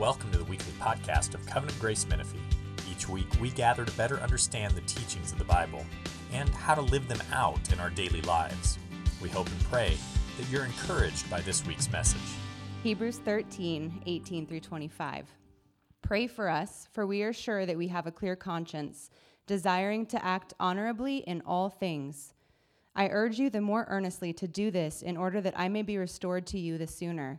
Welcome to the weekly podcast of Covenant Grace Menifee. Each week, we gather to better understand the teachings of the Bible and how to live them out in our daily lives. We hope and pray that you're encouraged by this week's message. Hebrews 13, 18 through 25. Pray for us, for we are sure that we have a clear conscience, desiring to act honorably in all things. I urge you the more earnestly to do this in order that I may be restored to you the sooner.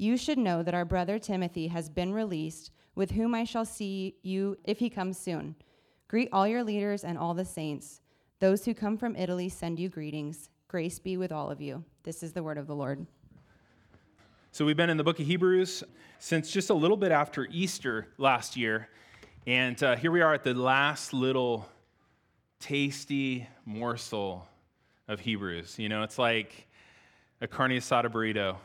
You should know that our brother Timothy has been released with whom I shall see you if he comes soon. Greet all your leaders and all the saints. Those who come from Italy send you greetings. Grace be with all of you. This is the word of the Lord. So, we've been in the book of Hebrews since just a little bit after Easter last year. And uh, here we are at the last little tasty morsel of Hebrews. You know, it's like a carne asada burrito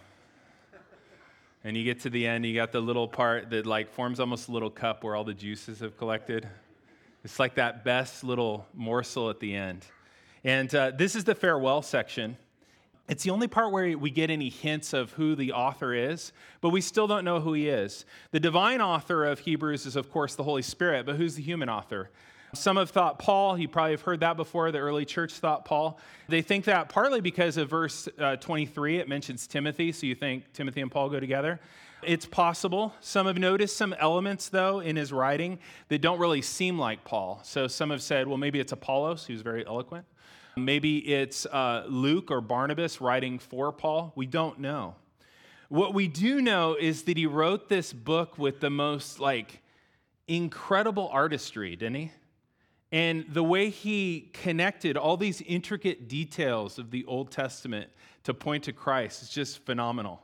and you get to the end, you got the little part that like forms almost a little cup where all the juices have collected. It's like that best little morsel at the end. And uh, this is the farewell section. It's the only part where we get any hints of who the author is, but we still don't know who he is. The divine author of Hebrews is, of course, the Holy Spirit, but who's the human author? Some have thought Paul. You probably have heard that before. The early church thought Paul. They think that partly because of verse uh, 23, it mentions Timothy, so you think Timothy and Paul go together. It's possible. Some have noticed some elements, though, in his writing that don't really seem like Paul. So some have said, well, maybe it's Apollos, who's very eloquent. Maybe it's uh, Luke or Barnabas writing for Paul. We don't know. What we do know is that he wrote this book with the most like incredible artistry, didn't he? And the way he connected all these intricate details of the Old Testament to point to Christ is just phenomenal.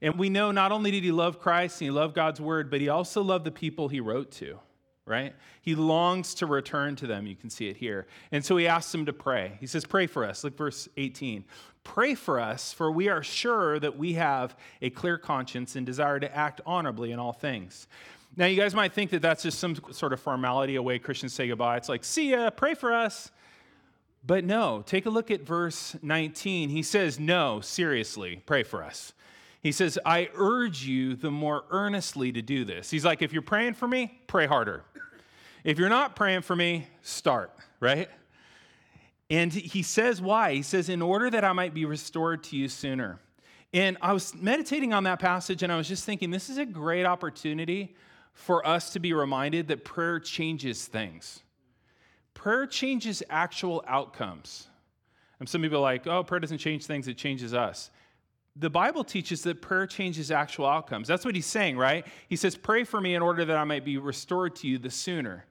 And we know not only did he love Christ and he loved God's word, but he also loved the people he wrote to, right? He longs to return to them. You can see it here. And so he asks them to pray. He says, Pray for us. Look, verse 18. Pray for us, for we are sure that we have a clear conscience and desire to act honorably in all things. Now, you guys might think that that's just some sort of formality, a way Christians say goodbye. It's like, see ya, pray for us. But no, take a look at verse 19. He says, no, seriously, pray for us. He says, I urge you the more earnestly to do this. He's like, if you're praying for me, pray harder. If you're not praying for me, start, right? And he says, why? He says, in order that I might be restored to you sooner. And I was meditating on that passage and I was just thinking, this is a great opportunity for us to be reminded that prayer changes things. Prayer changes actual outcomes. And some people are like, oh, prayer doesn't change things, it changes us. The Bible teaches that prayer changes actual outcomes. That's what he's saying, right? He says, Pray for me in order that I might be restored to you the sooner.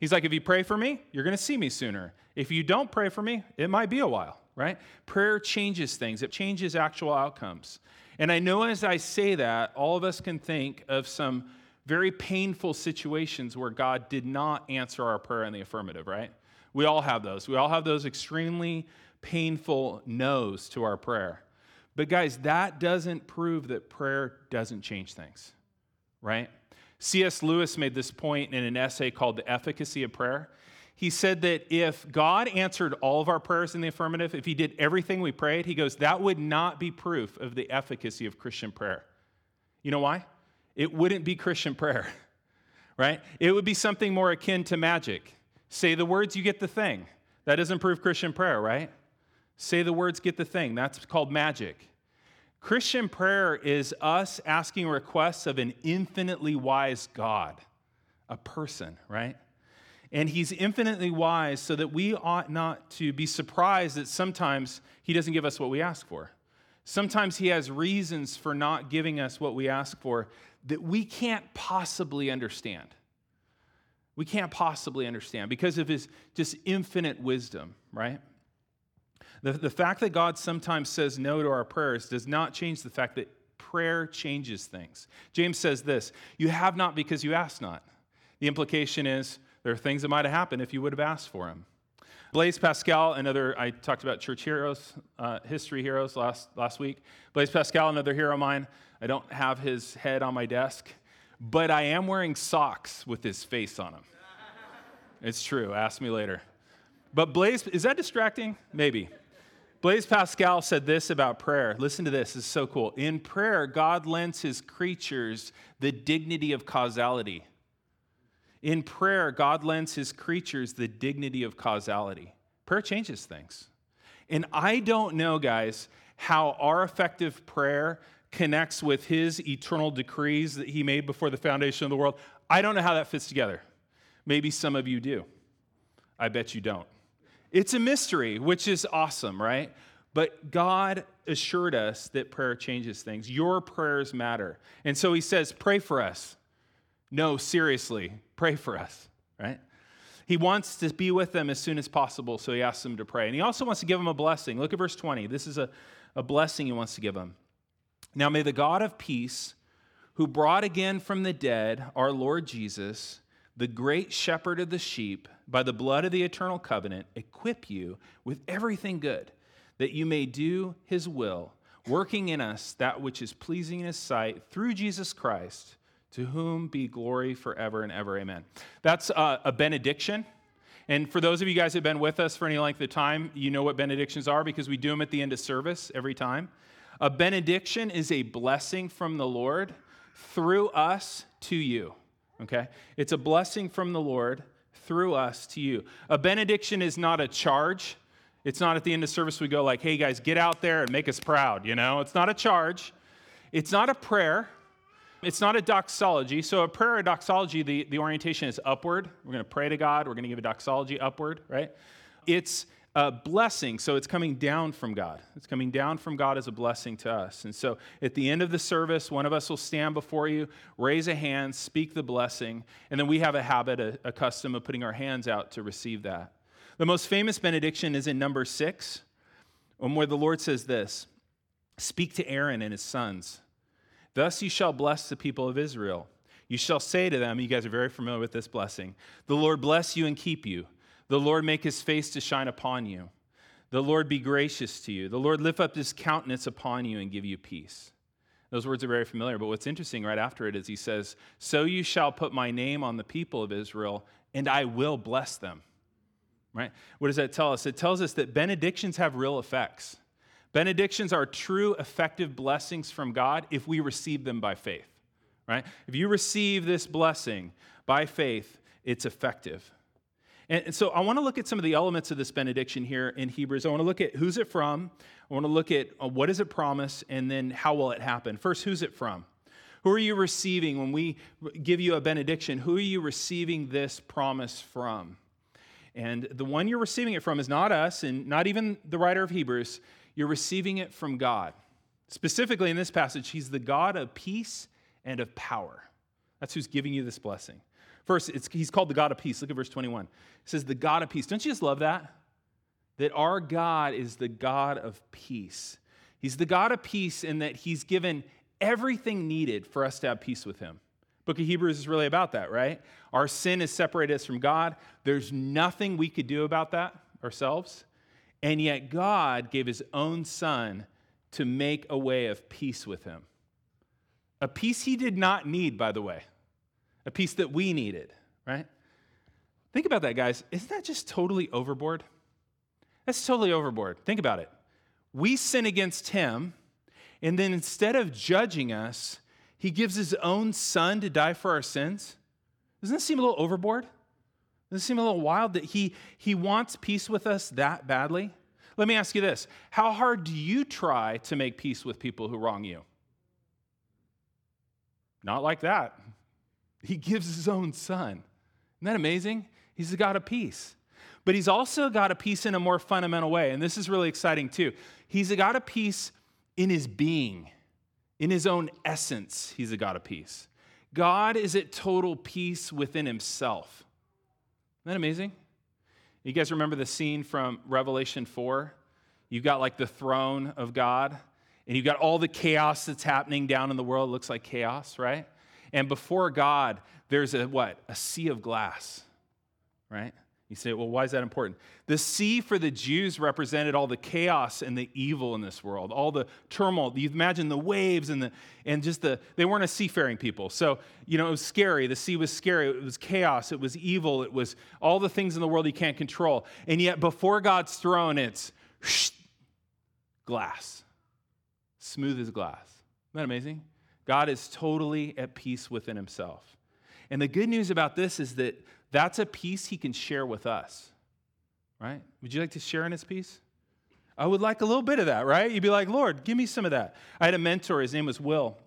He's like, If you pray for me, you're going to see me sooner. If you don't pray for me, it might be a while, right? Prayer changes things, it changes actual outcomes. And I know as I say that, all of us can think of some very painful situations where God did not answer our prayer in the affirmative, right? We all have those. We all have those extremely painful no's to our prayer. But guys, that doesn't prove that prayer doesn't change things, right? C.S. Lewis made this point in an essay called The Efficacy of Prayer. He said that if God answered all of our prayers in the affirmative, if he did everything we prayed, he goes, that would not be proof of the efficacy of Christian prayer. You know why? it wouldn't be Christian prayer, right? It would be something more akin to magic. Say the words, you get the thing. That doesn't prove Christian prayer, right? Say the words, get the thing. That's called magic. Christian prayer is us asking requests of an infinitely wise God, a person, right? And he's infinitely wise so that we ought not to be surprised that sometimes he doesn't give us what we ask for. Sometimes he has reasons for not giving us what we ask for that we can't possibly understand. We can't possibly understand because of his just infinite wisdom, right? The, the fact that God sometimes says no to our prayers does not change the fact that prayer changes things. James says this You have not because you ask not. The implication is there are things that might have happened if you would have asked for them. Blaise Pascal, another, I talked about church heroes, uh, history heroes last, last week. Blaise Pascal, another hero of mine. I don't have his head on my desk, but I am wearing socks with his face on them. it's true. Ask me later. But Blaise, is that distracting? Maybe. Blaise Pascal said this about prayer. Listen to this, it's so cool. In prayer, God lends his creatures the dignity of causality. In prayer, God lends his creatures the dignity of causality. Prayer changes things. And I don't know, guys, how our effective prayer connects with his eternal decrees that he made before the foundation of the world. I don't know how that fits together. Maybe some of you do. I bet you don't. It's a mystery, which is awesome, right? But God assured us that prayer changes things. Your prayers matter. And so he says, Pray for us. No, seriously, pray for us, right? He wants to be with them as soon as possible, so he asks them to pray. And he also wants to give them a blessing. Look at verse 20. This is a, a blessing he wants to give them. Now, may the God of peace, who brought again from the dead our Lord Jesus, the great shepherd of the sheep, by the blood of the eternal covenant, equip you with everything good, that you may do his will, working in us that which is pleasing in his sight through Jesus Christ, to whom be glory forever and ever. Amen. That's a, a benediction. And for those of you guys who have been with us for any length of time, you know what benedictions are because we do them at the end of service every time. A benediction is a blessing from the Lord through us to you. Okay? It's a blessing from the Lord through us to you. A benediction is not a charge. It's not at the end of service we go like, hey guys, get out there and make us proud, you know? It's not a charge. It's not a prayer. It's not a doxology. So a prayer or doxology, the, the orientation is upward. We're going to pray to God. We're going to give a doxology upward, right? It's a blessing. So it's coming down from God. It's coming down from God as a blessing to us. And so at the end of the service, one of us will stand before you, raise a hand, speak the blessing, and then we have a habit, a, a custom of putting our hands out to receive that. The most famous benediction is in Numbers six, um, where the Lord says this Speak to Aaron and his sons. Thus you shall bless the people of Israel. You shall say to them, you guys are very familiar with this blessing, the Lord bless you and keep you. The Lord make his face to shine upon you. The Lord be gracious to you. The Lord lift up his countenance upon you and give you peace. Those words are very familiar, but what's interesting right after it is he says, So you shall put my name on the people of Israel, and I will bless them. Right? What does that tell us? It tells us that benedictions have real effects. Benedictions are true, effective blessings from God if we receive them by faith. Right? If you receive this blessing by faith, it's effective. And, so I want to look at some of the elements of this benediction here in Hebrews. I want to look at who's it from. I want to look at uh, what does it promise, and then how will it happen. First, who's it from? Who are you receiving when we give you a benediction? Who are you receiving this promise from? And the one you're receiving it from is not us and not even the writer of Hebrews. You're receiving it from God. Specifically in this passage, He's the God of peace and of power. That's who's giving you this blessing. First, he's called the God of peace. Look at verse 21. It says, The God of peace. Don't you just love that? That our God is the God of peace. He's the God of peace in that he's given everything needed for us to have peace with him. Book of Hebrews is really about that, right? Our sin has separated us from God. There's nothing we could do about that ourselves. And yet, God gave his own son to make a way of peace with him. A peace he did not need, by the way a peace that we needed, right? Think about that, guys. Isn't that just totally overboard? That's totally overboard. Think about it. We sin against him, and then instead of judging us, he gives his own son to die for our sins. Doesn't that seem a little overboard? Doesn't it seem a little wild that he, he wants peace with us that badly? Let me ask you this How hard do you try to make peace with people who wrong you? Not like that. He gives his own son. Isn't that amazing? He's the God of peace. But he's also got a peace in a more fundamental way. And this is really exciting too. He's a God of peace in his being, in his own essence, he's a God of peace. God is at total peace within himself. Isn't that amazing? You guys remember the scene from Revelation 4? You've got like the throne of God, and you've got all the chaos that's happening down in the world. It looks like chaos, right? And before God, there's a what? A sea of glass. right? You say, well, why is that important? The sea for the Jews represented all the chaos and the evil in this world, all the turmoil. You imagine the waves and the and just the they weren't a seafaring people. So, you know, it was scary. The sea was scary. It was chaos. It was evil. It was all the things in the world you can't control. And yet before God's throne, it's glass. Smooth as glass. Isn't that amazing? God is totally at peace within himself. And the good news about this is that that's a peace he can share with us, right? Would you like to share in his peace? I would like a little bit of that, right? You'd be like, Lord, give me some of that. I had a mentor, his name was Will,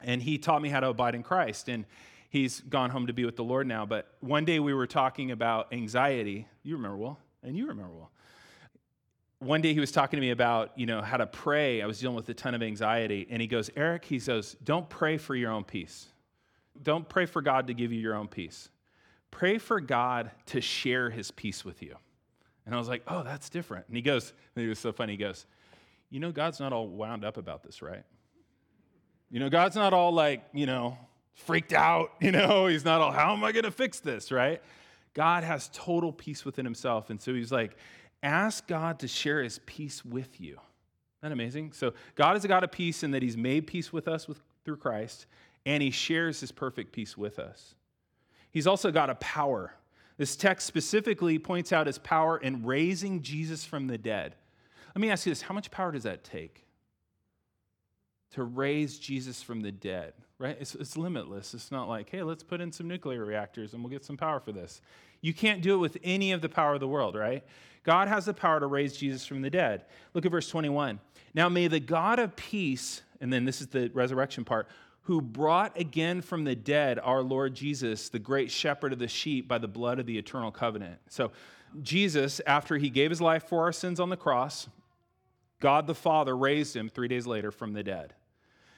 and he taught me how to abide in Christ. And he's gone home to be with the Lord now. But one day we were talking about anxiety. You remember Will, and you remember Will. One day he was talking to me about, you know, how to pray. I was dealing with a ton of anxiety. And he goes, Erick, he goes, don't pray for your own peace. Don't pray for God to give you your own peace pray for God to share his peace with you. And I was like, oh, that's different. And he goes, and he was so funny. He goes, you know, God's not all wound up about this, right? You know, God's not all like, you know, freaked out. You know, he's not all, how am I going to fix this, right? God has total peace within himself. And so he's like, ask God to share his peace with you. Isn't that amazing? So God is a God of peace in that he's made peace with us with, through Christ, and he shares his perfect peace with us. He's also got a power. This text specifically points out his power in raising Jesus from the dead. Let me ask you this how much power does that take? To raise Jesus from the dead, right? It's, it's limitless. It's not like, hey, let's put in some nuclear reactors and we'll get some power for this. You can't do it with any of the power of the world, right? God has the power to raise Jesus from the dead. Look at verse 21. Now may the God of peace, and then this is the resurrection part, who brought again from the dead our Lord Jesus, the great shepherd of the sheep, by the blood of the eternal covenant. So, Jesus, after he gave his life for our sins on the cross, God the Father raised him three days later from the dead.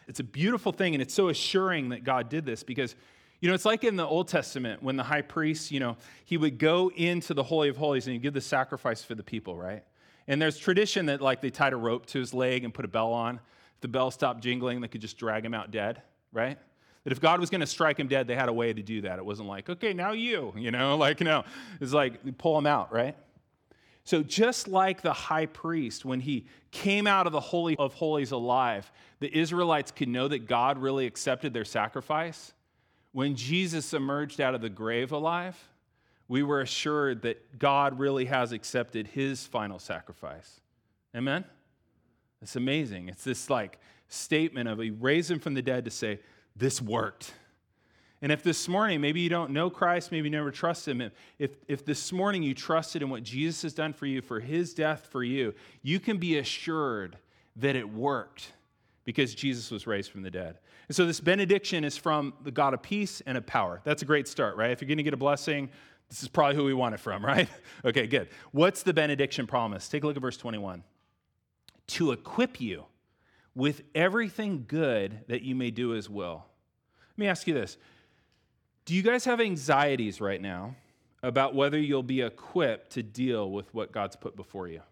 It's a beautiful thing, and it's so assuring that God did this because, you know, it's like in the Old Testament when the high priest, you know, he would go into the Holy of Holies and he'd give the sacrifice for the people, right? And there's tradition that, like, they tied a rope to his leg and put a bell on. If the bell stopped jingling, they could just drag him out dead right? That if God was going to strike him dead, they had a way to do that. It wasn't like, okay, now you, you know, like, no. It's like, pull him out, right? So, just like the high priest, when he came out of the Holy of Holies alive, the Israelites could know that God really accepted their sacrifice. When Jesus emerged out of the grave alive, we were assured that God really has accepted his final sacrifice. Amen? It's amazing. It's this like statement of he raised him from the dead to say, This worked. And if this morning, maybe you don't know Christ, maybe you never trust him, if, if this morning you trusted in what Jesus has done for you, for his death for you, you can be assured that it worked because Jesus was raised from the dead. And so this benediction is from the God of peace and of power. That's a great start, right? If you're going to get a blessing, this is probably who we want it from, right? okay, good. What's the benediction promise? Take a look at verse 21. To equip you with everything good that you may do as well. Let me ask you this Do you guys have anxieties right now about whether you'll be equipped to deal with what God's put before you?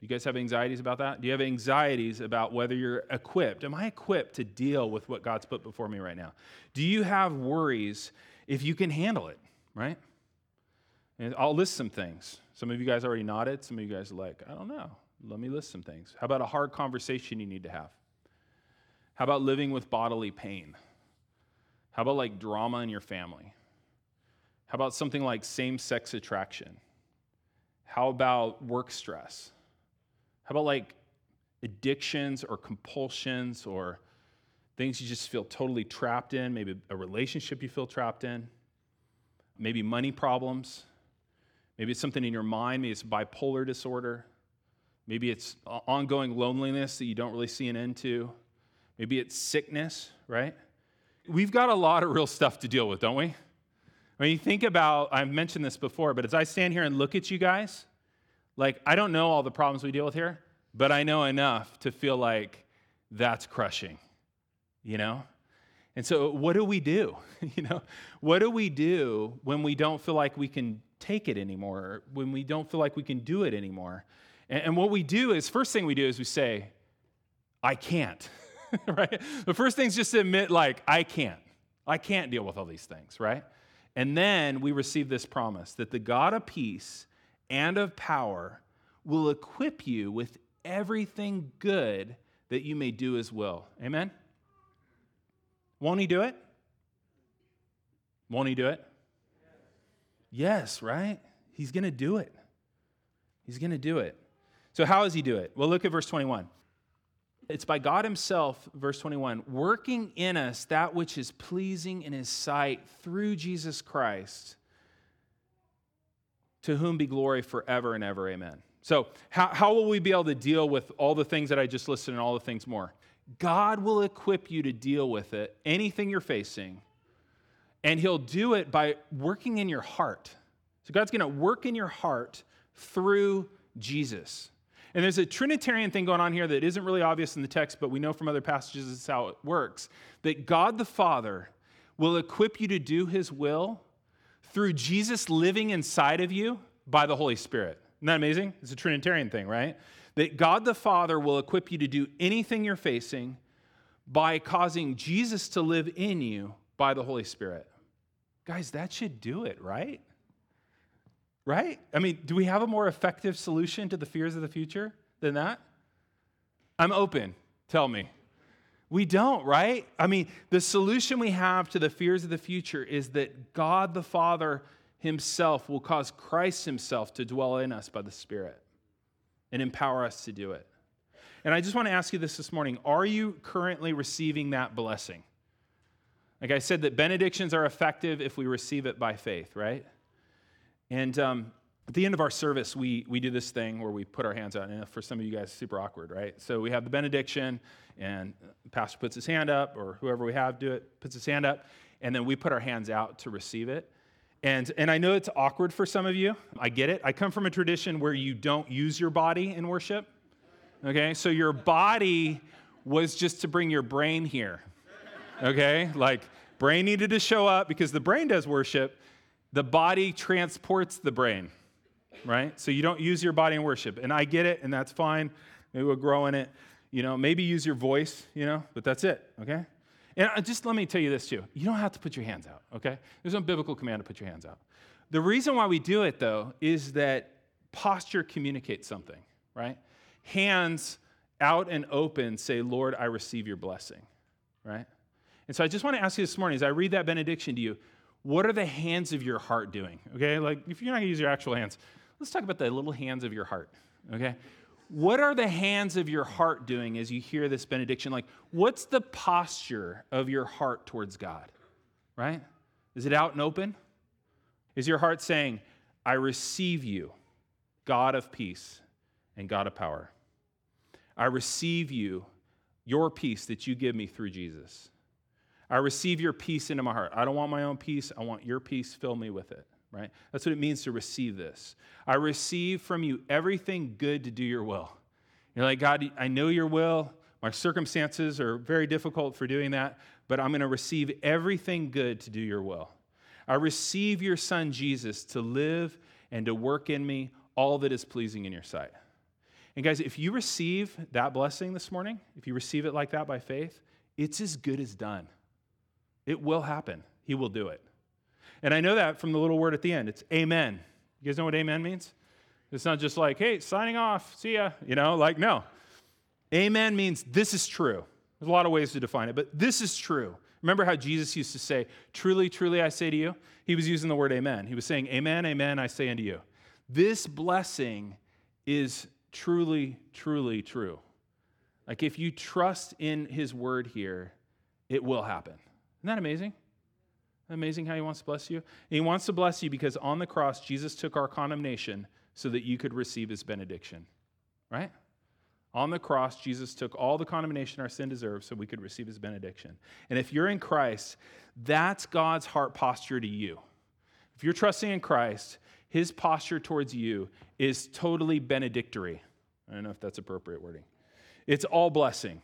You guys have anxieties about that? Do you have anxieties about whether you're equipped? Am I equipped to deal with what God's put before me right now? Do you have worries if you can handle it, right? And I'll list some things. Some of you guys already nodded. Some of you guys are like, I don't know. Let me list some things. How about a hard conversation you need to have? How about living with bodily pain? How about like drama in your family? How about something like same sex attraction? How about work stress? How about like addictions or compulsions or things you just feel totally trapped in? Maybe a relationship you feel trapped in? Maybe money problems? Maybe it's something in your mind, maybe it's bipolar disorder. Maybe it's ongoing loneliness that you don't really see an end to. Maybe it's sickness, right? We've got a lot of real stuff to deal with, don't we? When you think about, I've mentioned this before, but as I stand here and look at you guys, like, I don't know all the problems we deal with here, but I know enough to feel like that's crushing, you know? And so, what do we do? you know, what do we do when we don't feel like we can take it anymore, when we don't feel like we can do it anymore? And, and what we do is, first thing we do is we say, I can't, right? The first thing is just to admit, like, I can't. I can't deal with all these things, right? And then we receive this promise that the God of peace and of power will equip you with everything good that you may do as well. Amen? Won't he do it? Won't he do it? Yes, right? He's going to do it. He's going to do it. So, how does he do it? Well, look at verse 21. It's by God Himself, verse 21, working in us that which is pleasing in His sight through Jesus Christ, to whom be glory forever and ever. Amen. So, how, how will we be able to deal with all the things that I just listed and all the things more? God will equip you to deal with it, anything you're facing, and He'll do it by working in your heart. So, God's going to work in your heart through Jesus. And there's a Trinitarian thing going on here that isn't really obvious in the text, but we know from other passages this is how it works that God the Father will equip you to do his will through Jesus living inside of you by the Holy Spirit. Isn't that amazing? It's a Trinitarian thing, right? That God the Father will equip you to do anything you're facing by causing Jesus to live in you by the Holy Spirit. Guys, that should do it, right? Right? I mean, do we have a more effective solution to the fears of the future than that? I'm open. Tell me. We don't, right? I mean, the solution we have to the fears of the future is that God the Father Himself will cause Christ Himself to dwell in us by the Spirit and empower us to do it. And I just want to ask you this this morning Are you currently receiving that blessing? Like I said, that benedictions are effective if we receive it by faith, right? And um, at the end of our service, we, we do this thing where we put our hands out. And for some of you guys, super awkward, right? So we have the benediction, and the pastor puts his hand up, or whoever we have do it puts his hand up, and then we put our hands out to receive it. And, and I know it's awkward for some of you. I get it. I come from a tradition where you don't use your body in worship. Okay? So your body was just to bring your brain here. Okay? Like, brain needed to show up because the brain does worship the body transports the brain, right? So you don't use your body in worship. And I get it, and that's fine. Maybe we'll grow in it. You know, maybe use your voice, you know, but that's it, okay? And just let me tell you this too. You don't have to put your hands out, okay? There's no biblical command to put your hands out. The reason why we do it, though, is that posture communicates something, right? Hands out and open say, Lord, I receive your blessing, right? And so I just want to ask you this morning as I read that benediction to you, what are the hands of your heart doing? Okay, like if you're not gonna use your actual hands, let's talk about the little hands of your heart. Okay, what are the hands of your heart doing as you hear this benediction? Like, what's the posture of your heart towards God? Right? Is it out and open? Is your heart saying, I receive you, God of peace and God of power? I receive you, your peace that you give me through Jesus. I receive your peace into my heart. I don't want my own peace. I want your peace. Fill me with it, right? That's what it means to receive this. I receive from you everything good to do your will. You're like, God, I know your will. My circumstances are very difficult for doing that, but I'm going to receive everything good to do your will. I receive your son Jesus to live and to work in me all that is pleasing in your sight. And guys, if you receive that blessing this morning, if you receive it like that by faith, it's as good as done. It will happen. He will do it. And I know that from the little word at the end. It's amen. You guys know what amen means? It's not just like, hey, signing off, see ya. You know, like, no. Amen means this is true. There's a lot of ways to define it, but this is true. Remember how Jesus used to say, Truly, truly, I say to you? He was using the word amen. He was saying, Amen, amen, I say unto you. This blessing is truly, truly true. Like if you trust in his word here, it will happen. Isn't that amazing? Amazing how he wants to bless you? He wants to bless you because on the cross, Jesus took our condemnation so that you could receive his benediction, right? On the cross, Jesus took all the condemnation our sin deserves so we could receive his benediction. And if you're in Christ, that's God's heart posture to you. If you're trusting in Christ, his posture towards you is totally benedictory. I don't know if that's appropriate wording. It's all blessing.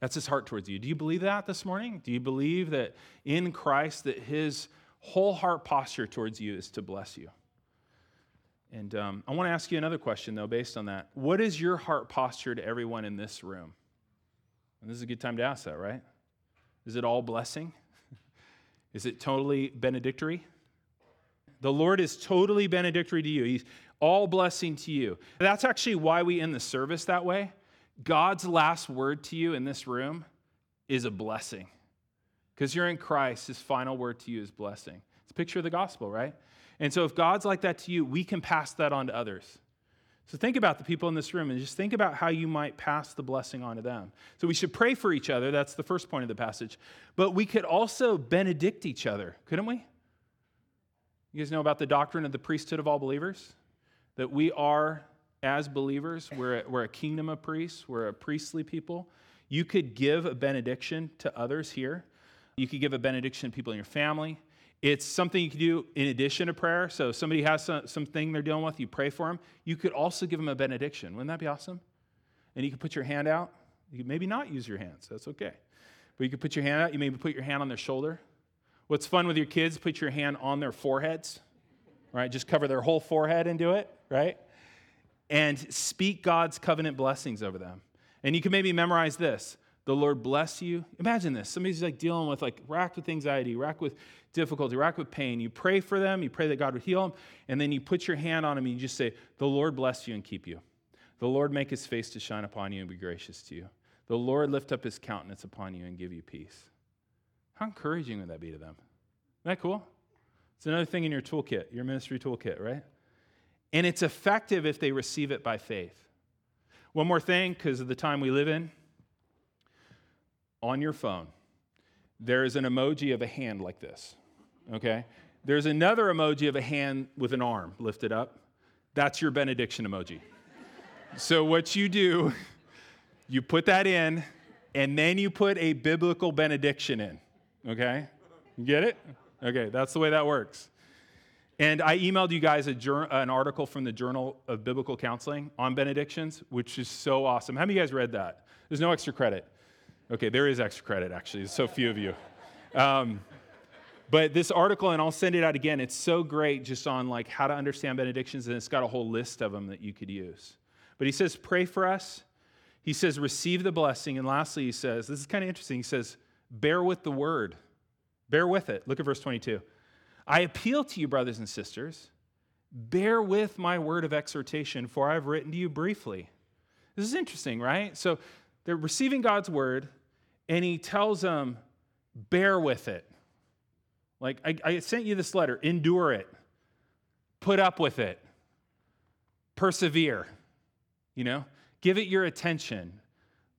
That's his heart towards you. Do you believe that this morning? Do you believe that in Christ that his whole heart posture towards you is to bless you? And um, I want to ask you another question, though, based on that. What is your heart posture to everyone in this room? And this is a good time to ask that, right? Is it all blessing? Is it totally benedictory? The Lord is totally benedictory to you. He's all blessing to you. That's actually why we end the service that way. God's last word to you in this room is a blessing. Because you're in Christ, his final word to you is blessing. It's a picture of the gospel, right? And so if God's like that to you, we can pass that on to others. So think about the people in this room and just think about how you might pass the blessing on to them. So we should pray for each other. That's the first point of the passage. But we could also benedict each other, couldn't we? You guys know about the doctrine of the priesthood of all believers? That we are, as believers, we're a, we're a kingdom of priests, we're a priestly people. You could give a benediction to others here. You could give a benediction to people in your family. It's something you can do in addition to prayer. So if somebody has some, something they're dealing with, you pray for them. You could also give them a benediction. Wouldn't that be awesome? And you could put your hand out. You could maybe not use your hands. That's okay. But you could put your hand out. You maybe put your hand on their shoulder. What's fun with your kids, put your hand on their foreheads, right? Just cover their whole forehead and do it, right? And speak God's covenant blessings over them. And you can maybe memorize this the Lord bless you. Imagine this. Somebody's like dealing with like racked with anxiety, racked with difficulty, racked with pain. You pray for them, you pray that God would heal them, and then you put your hand on them and you just say, The Lord bless you and keep you. The Lord make his face to shine upon you and be gracious to you. The Lord lift up his countenance upon you and give you peace. How encouraging would that be to them? Isn't that cool? It's another thing in your toolkit, your ministry toolkit, right? And it's effective if they receive it by faith. One more thing, because of the time we live in on your phone, there is an emoji of a hand like this, okay? There's another emoji of a hand with an arm lifted up. That's your benediction emoji. so, what you do, you put that in, and then you put a biblical benediction in, okay? You get it? Okay, that's the way that works. And I emailed you guys an article from the Journal of Biblical Counseling on benedictions, which is so awesome. How many of you guys read that? There's no extra credit. Okay, there is extra credit, actually. There's so few of you. Um, but this article, and I'll send it out again, it's so great just on like how to understand benedictions, and it's got a whole list of them that you could use. But he says, pray for us. He says, receive the blessing. And lastly, he says, this is kind of interesting. He says, bear with the word. Bear with it. Look at verse 22. I appeal to you, brothers and sisters, bear with my word of exhortation, for I have written to you briefly. This is interesting, right? So they're receiving God's word, and he tells them, bear with it. Like, I, I sent you this letter, endure it, put up with it, persevere, you know, give it your attention,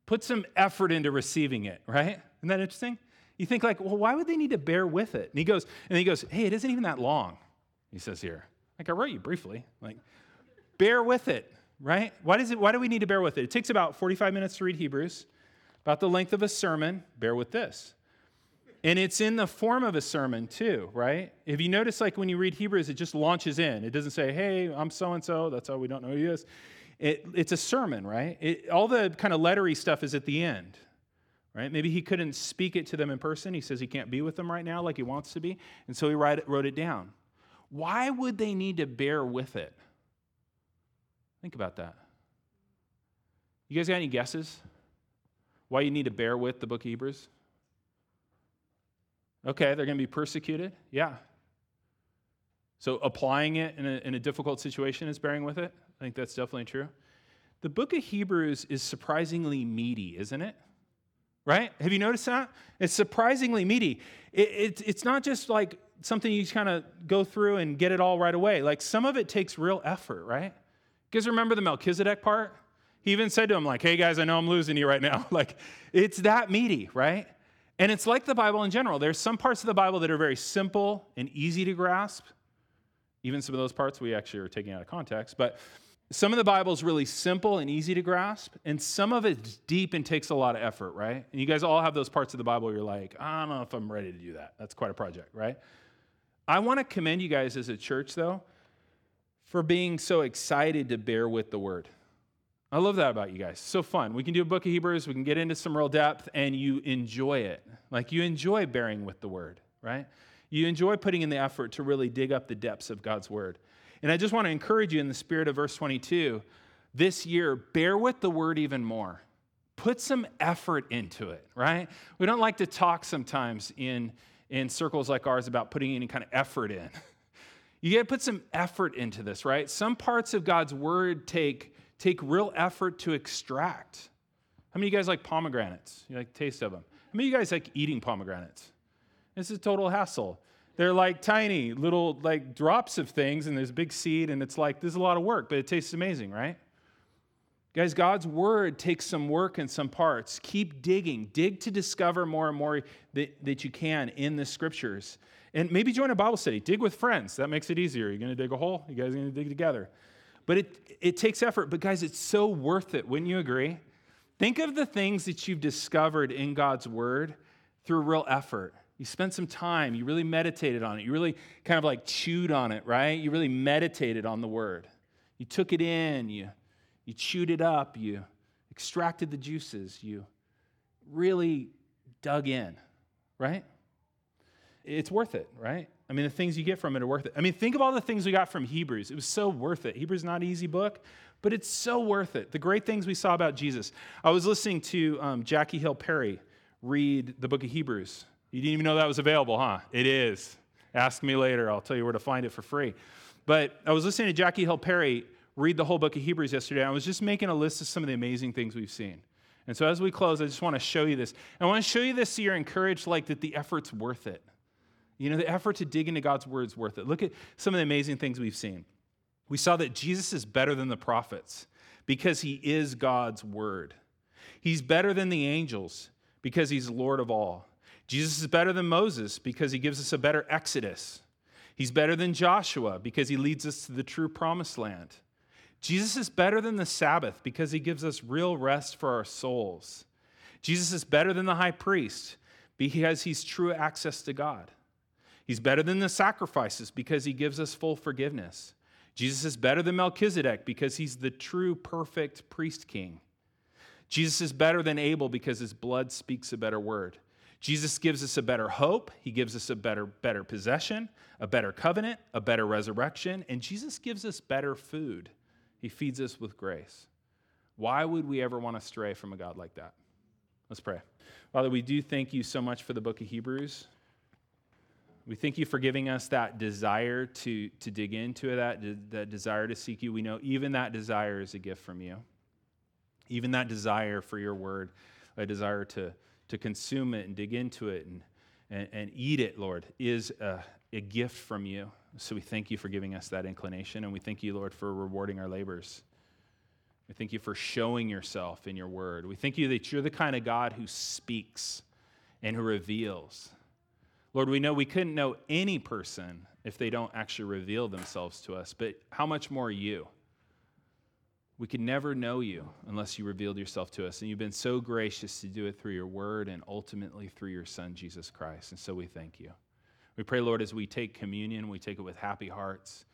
put some effort into receiving it, right? Isn't that interesting? You think like, well, why would they need to bear with it? And he goes, and he goes, hey, it isn't even that long. He says here, like I wrote you briefly, like, bear with it, right? Why does it? Why do we need to bear with it? It takes about 45 minutes to read Hebrews, about the length of a sermon. Bear with this. And it's in the form of a sermon too, right? If you notice, like when you read Hebrews, it just launches in. It doesn't say, hey, I'm so and so. That's how we don't know who he is. It, it's a sermon, right? It, all the kind of lettery stuff is at the end right? Maybe he couldn't speak it to them in person. He says he can't be with them right now like he wants to be. And so he wrote it down. Why would they need to bear with it? Think about that. You guys got any guesses why you need to bear with the book of Hebrews? Okay, they're going to be persecuted. Yeah. So applying it in a, in a difficult situation is bearing with it. I think that's definitely true. The book of Hebrews is surprisingly meaty, isn't it? Right? Have you noticed that? It's surprisingly meaty. It, it, it's not just like something you kind of go through and get it all right away. Like some of it takes real effort, right? You guys remember the Melchizedek part? He even said to him, like, hey guys, I know I'm losing you right now. like, it's that meaty, right? And it's like the Bible in general. There's some parts of the Bible that are very simple and easy to grasp. Even some of those parts we actually are taking out of context. But some of the Bible is really simple and easy to grasp, and some of it's deep and takes a lot of effort, right? And you guys all have those parts of the Bible where you're like, I don't know if I'm ready to do that. That's quite a project, right? I want to commend you guys as a church, though, for being so excited to bear with the word. I love that about you guys. So fun. We can do a book of Hebrews, we can get into some real depth, and you enjoy it. Like you enjoy bearing with the word, right? You enjoy putting in the effort to really dig up the depths of God's word. And I just want to encourage you in the spirit of verse 22 this year, bear with the word even more. Put some effort into it, right? We don't like to talk sometimes in, in circles like ours about putting any kind of effort in. You got to put some effort into this, right? Some parts of God's word take, take real effort to extract. How many of you guys like pomegranates? You like taste of them? How many of you guys like eating pomegranates? This is total hassle. They're like tiny little like drops of things, and there's a big seed, and it's like, this is a lot of work, but it tastes amazing, right? Guys, God's word takes some work in some parts. Keep digging. Dig to discover more and more that, that you can in the scriptures. And maybe join a Bible study. Dig with friends. That makes it easier. You're going to dig a hole? You guys are going to dig together. But it, it takes effort. But guys, it's so worth it. Wouldn't you agree? Think of the things that you've discovered in God's word through real effort. You spent some time, you really meditated on it. You really kind of like chewed on it, right? You really meditated on the word. You took it in, you, you chewed it up, you extracted the juices, you really dug in, right? it's worth it, right? I mean, the things you get from it are worth it. I mean, think of all the things we got from Hebrews. It was so worth it. Hebrews not an easy book, but it's so worth it. The great things we saw about Jesus. I was listening to um, Jackie Hill Perry read the book of Hebrews. You didn't even know that was available, huh? It is. Ask me later. I'll tell you where to find it for free. But I was listening to Jackie Hill Perry read the whole book of Hebrews yesterday. I was just making a list of some of the amazing things we've seen. And so as we close, I just want to show you this. I want to show you this so you're encouraged, like that the effort's worth it. You know, the effort to dig into God's word is worth it. Look at some of the amazing things we've seen. We saw that Jesus is better than the prophets because he is God's word. He's better than the angels because he's Lord of all. Jesus is better than Moses because he gives us a better exodus. He's better than Joshua because he leads us to the true promised land. Jesus is better than the Sabbath because he gives us real rest for our souls. Jesus is better than the high priest because he's true access to God. He's better than the sacrifices because he gives us full forgiveness. Jesus is better than Melchizedek because he's the true, perfect priest king. Jesus is better than Abel because his blood speaks a better word. Jesus gives us a better hope. He gives us a better, better possession, a better covenant, a better resurrection, and Jesus gives us better food. He feeds us with grace. Why would we ever want to stray from a God like that? Let's pray. Father, we do thank you so much for the book of Hebrews. We thank you for giving us that desire to, to dig into that, that desire to seek you. We know even that desire is a gift from you. Even that desire for your word, a desire to, to consume it and dig into it and, and, and eat it, Lord, is a, a gift from you. So we thank you for giving us that inclination, and we thank you, Lord, for rewarding our labors. We thank you for showing yourself in your word. We thank you that you're the kind of God who speaks and who reveals Lord, we know we couldn't know any person if they don't actually reveal themselves to us, but how much more you? We could never know you unless you revealed yourself to us. And you've been so gracious to do it through your word and ultimately through your son, Jesus Christ. And so we thank you. We pray, Lord, as we take communion, we take it with happy hearts,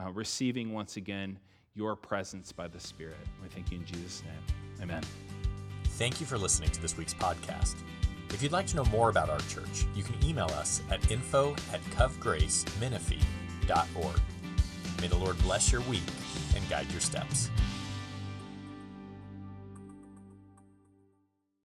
uh, receiving once again your presence by the Spirit. We thank you in Jesus' name. Amen. Thank you for listening to this week's podcast. If you'd like to know more about our church, you can email us at info at covgracemenifee.org. May the Lord bless your week and guide your steps.